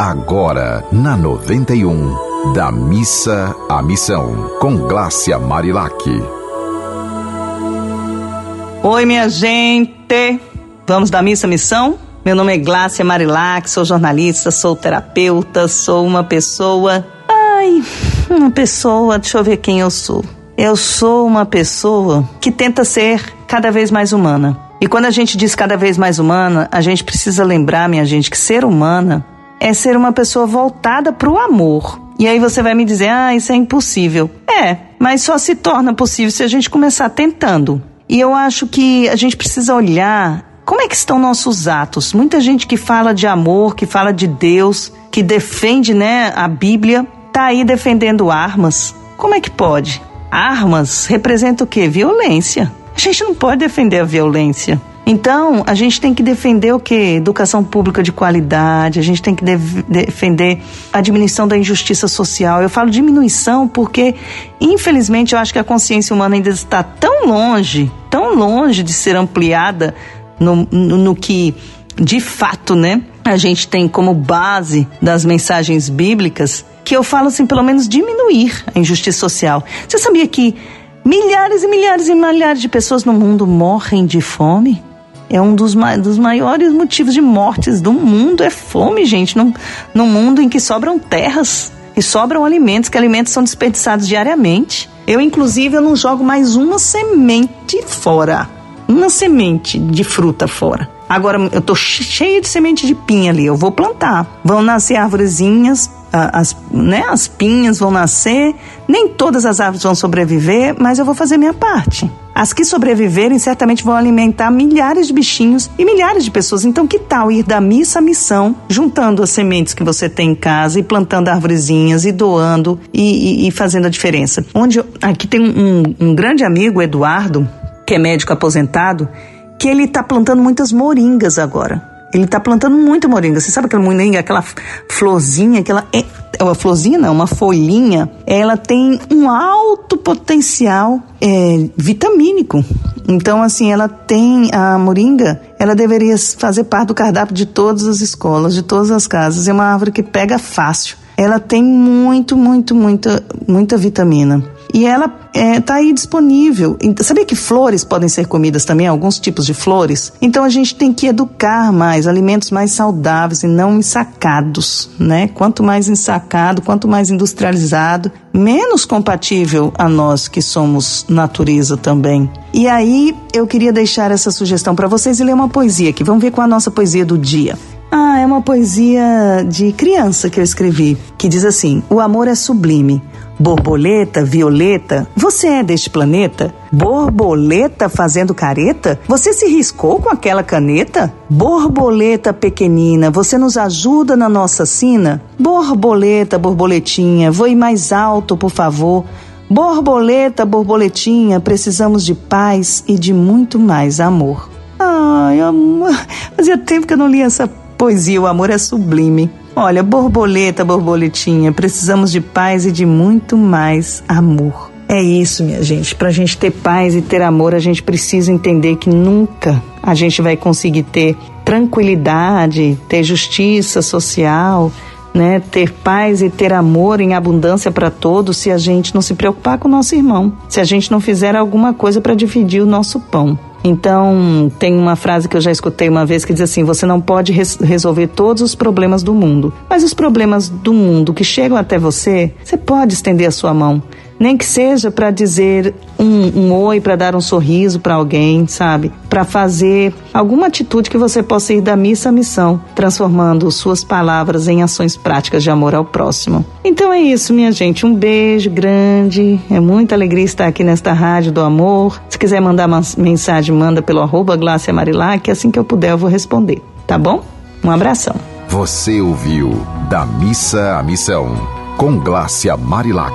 agora na 91, da missa à missão, com Glácia Marilac. Oi, minha gente. Vamos da missa à missão? Meu nome é Glácia Marilac, sou jornalista, sou terapeuta, sou uma pessoa. Ai, uma pessoa, deixa eu ver quem eu sou. Eu sou uma pessoa que tenta ser cada vez mais humana. E quando a gente diz cada vez mais humana, a gente precisa lembrar, minha gente, que ser humana é ser uma pessoa voltada para o amor. E aí você vai me dizer, ah, isso é impossível. É, mas só se torna possível se a gente começar tentando. E eu acho que a gente precisa olhar como é que estão nossos atos. Muita gente que fala de amor, que fala de Deus, que defende, né, a Bíblia, tá aí defendendo armas. Como é que pode? Armas representam o quê? Violência. A gente não pode defender a violência. Então, a gente tem que defender o quê? Educação pública de qualidade, a gente tem que de defender a diminuição da injustiça social. Eu falo diminuição porque, infelizmente, eu acho que a consciência humana ainda está tão longe, tão longe de ser ampliada no, no, no que, de fato, né, a gente tem como base das mensagens bíblicas, que eu falo assim, pelo menos diminuir a injustiça social. Você sabia que milhares e milhares e milhares de pessoas no mundo morrem de fome? É um dos, dos maiores motivos de mortes do mundo, é fome, gente. Num, num mundo em que sobram terras e sobram alimentos, que alimentos são desperdiçados diariamente. Eu, inclusive, eu não jogo mais uma semente fora. Uma semente de fruta fora. Agora, eu tô cheia de semente de pinha ali, eu vou plantar. Vão nascer árvorezinhas, as, né, as pinhas vão nascer, nem todas as árvores vão sobreviver, mas eu vou fazer minha parte. As que sobreviverem certamente vão alimentar milhares de bichinhos e milhares de pessoas. Então, que tal ir da missa à missão, juntando as sementes que você tem em casa e plantando árvorezinhas e doando e, e, e fazendo a diferença? Onde aqui tem um, um grande amigo, Eduardo, que é médico aposentado, que ele está plantando muitas moringas agora. Ele está plantando muita moringa. Você sabe aquela moringa, aquela florzinha, aquela. É, uma florzinha, não, uma folhinha. Ela tem um alto potencial é, vitamínico. Então, assim, ela tem. A moringa, ela deveria fazer parte do cardápio de todas as escolas, de todas as casas. É uma árvore que pega fácil. Ela tem muito, muito, muita, muita vitamina e ela está é, tá aí disponível. Sabia que flores podem ser comidas também, alguns tipos de flores? Então a gente tem que educar mais, alimentos mais saudáveis e não ensacados, né? Quanto mais ensacado, quanto mais industrializado, menos compatível a nós que somos natureza também. E aí eu queria deixar essa sugestão para vocês e ler uma poesia aqui. Vamos ver com a nossa poesia do dia. Ah, é uma poesia de criança que eu escrevi, que diz assim: O amor é sublime. Borboleta, violeta, você é deste planeta? Borboleta fazendo careta? Você se riscou com aquela caneta? Borboleta pequenina, você nos ajuda na nossa sina? Borboleta, borboletinha, voe mais alto, por favor. Borboleta, borboletinha, precisamos de paz e de muito mais amor. Ai, amor, fazia tempo que eu não li essa poesia, o amor é sublime. Olha, borboleta, borboletinha, precisamos de paz e de muito mais amor. É isso, minha gente. Para a gente ter paz e ter amor, a gente precisa entender que nunca a gente vai conseguir ter tranquilidade, ter justiça social, né, ter paz e ter amor em abundância para todos se a gente não se preocupar com o nosso irmão, se a gente não fizer alguma coisa para dividir o nosso pão. Então, tem uma frase que eu já escutei uma vez que diz assim: você não pode res resolver todos os problemas do mundo, mas os problemas do mundo que chegam até você, você pode estender a sua mão nem que seja para dizer um, um oi, para dar um sorriso para alguém, sabe? Para fazer alguma atitude que você possa ir da missa à missão, transformando suas palavras em ações práticas de amor ao próximo. Então é isso, minha gente. Um beijo grande. É muita alegria estar aqui nesta rádio do amor. Se quiser mandar uma mensagem, manda pelo arroba Glácia que assim que eu puder eu vou responder. Tá bom? Um abração. Você ouviu Da Missa à Missão, com Glácia Marilac.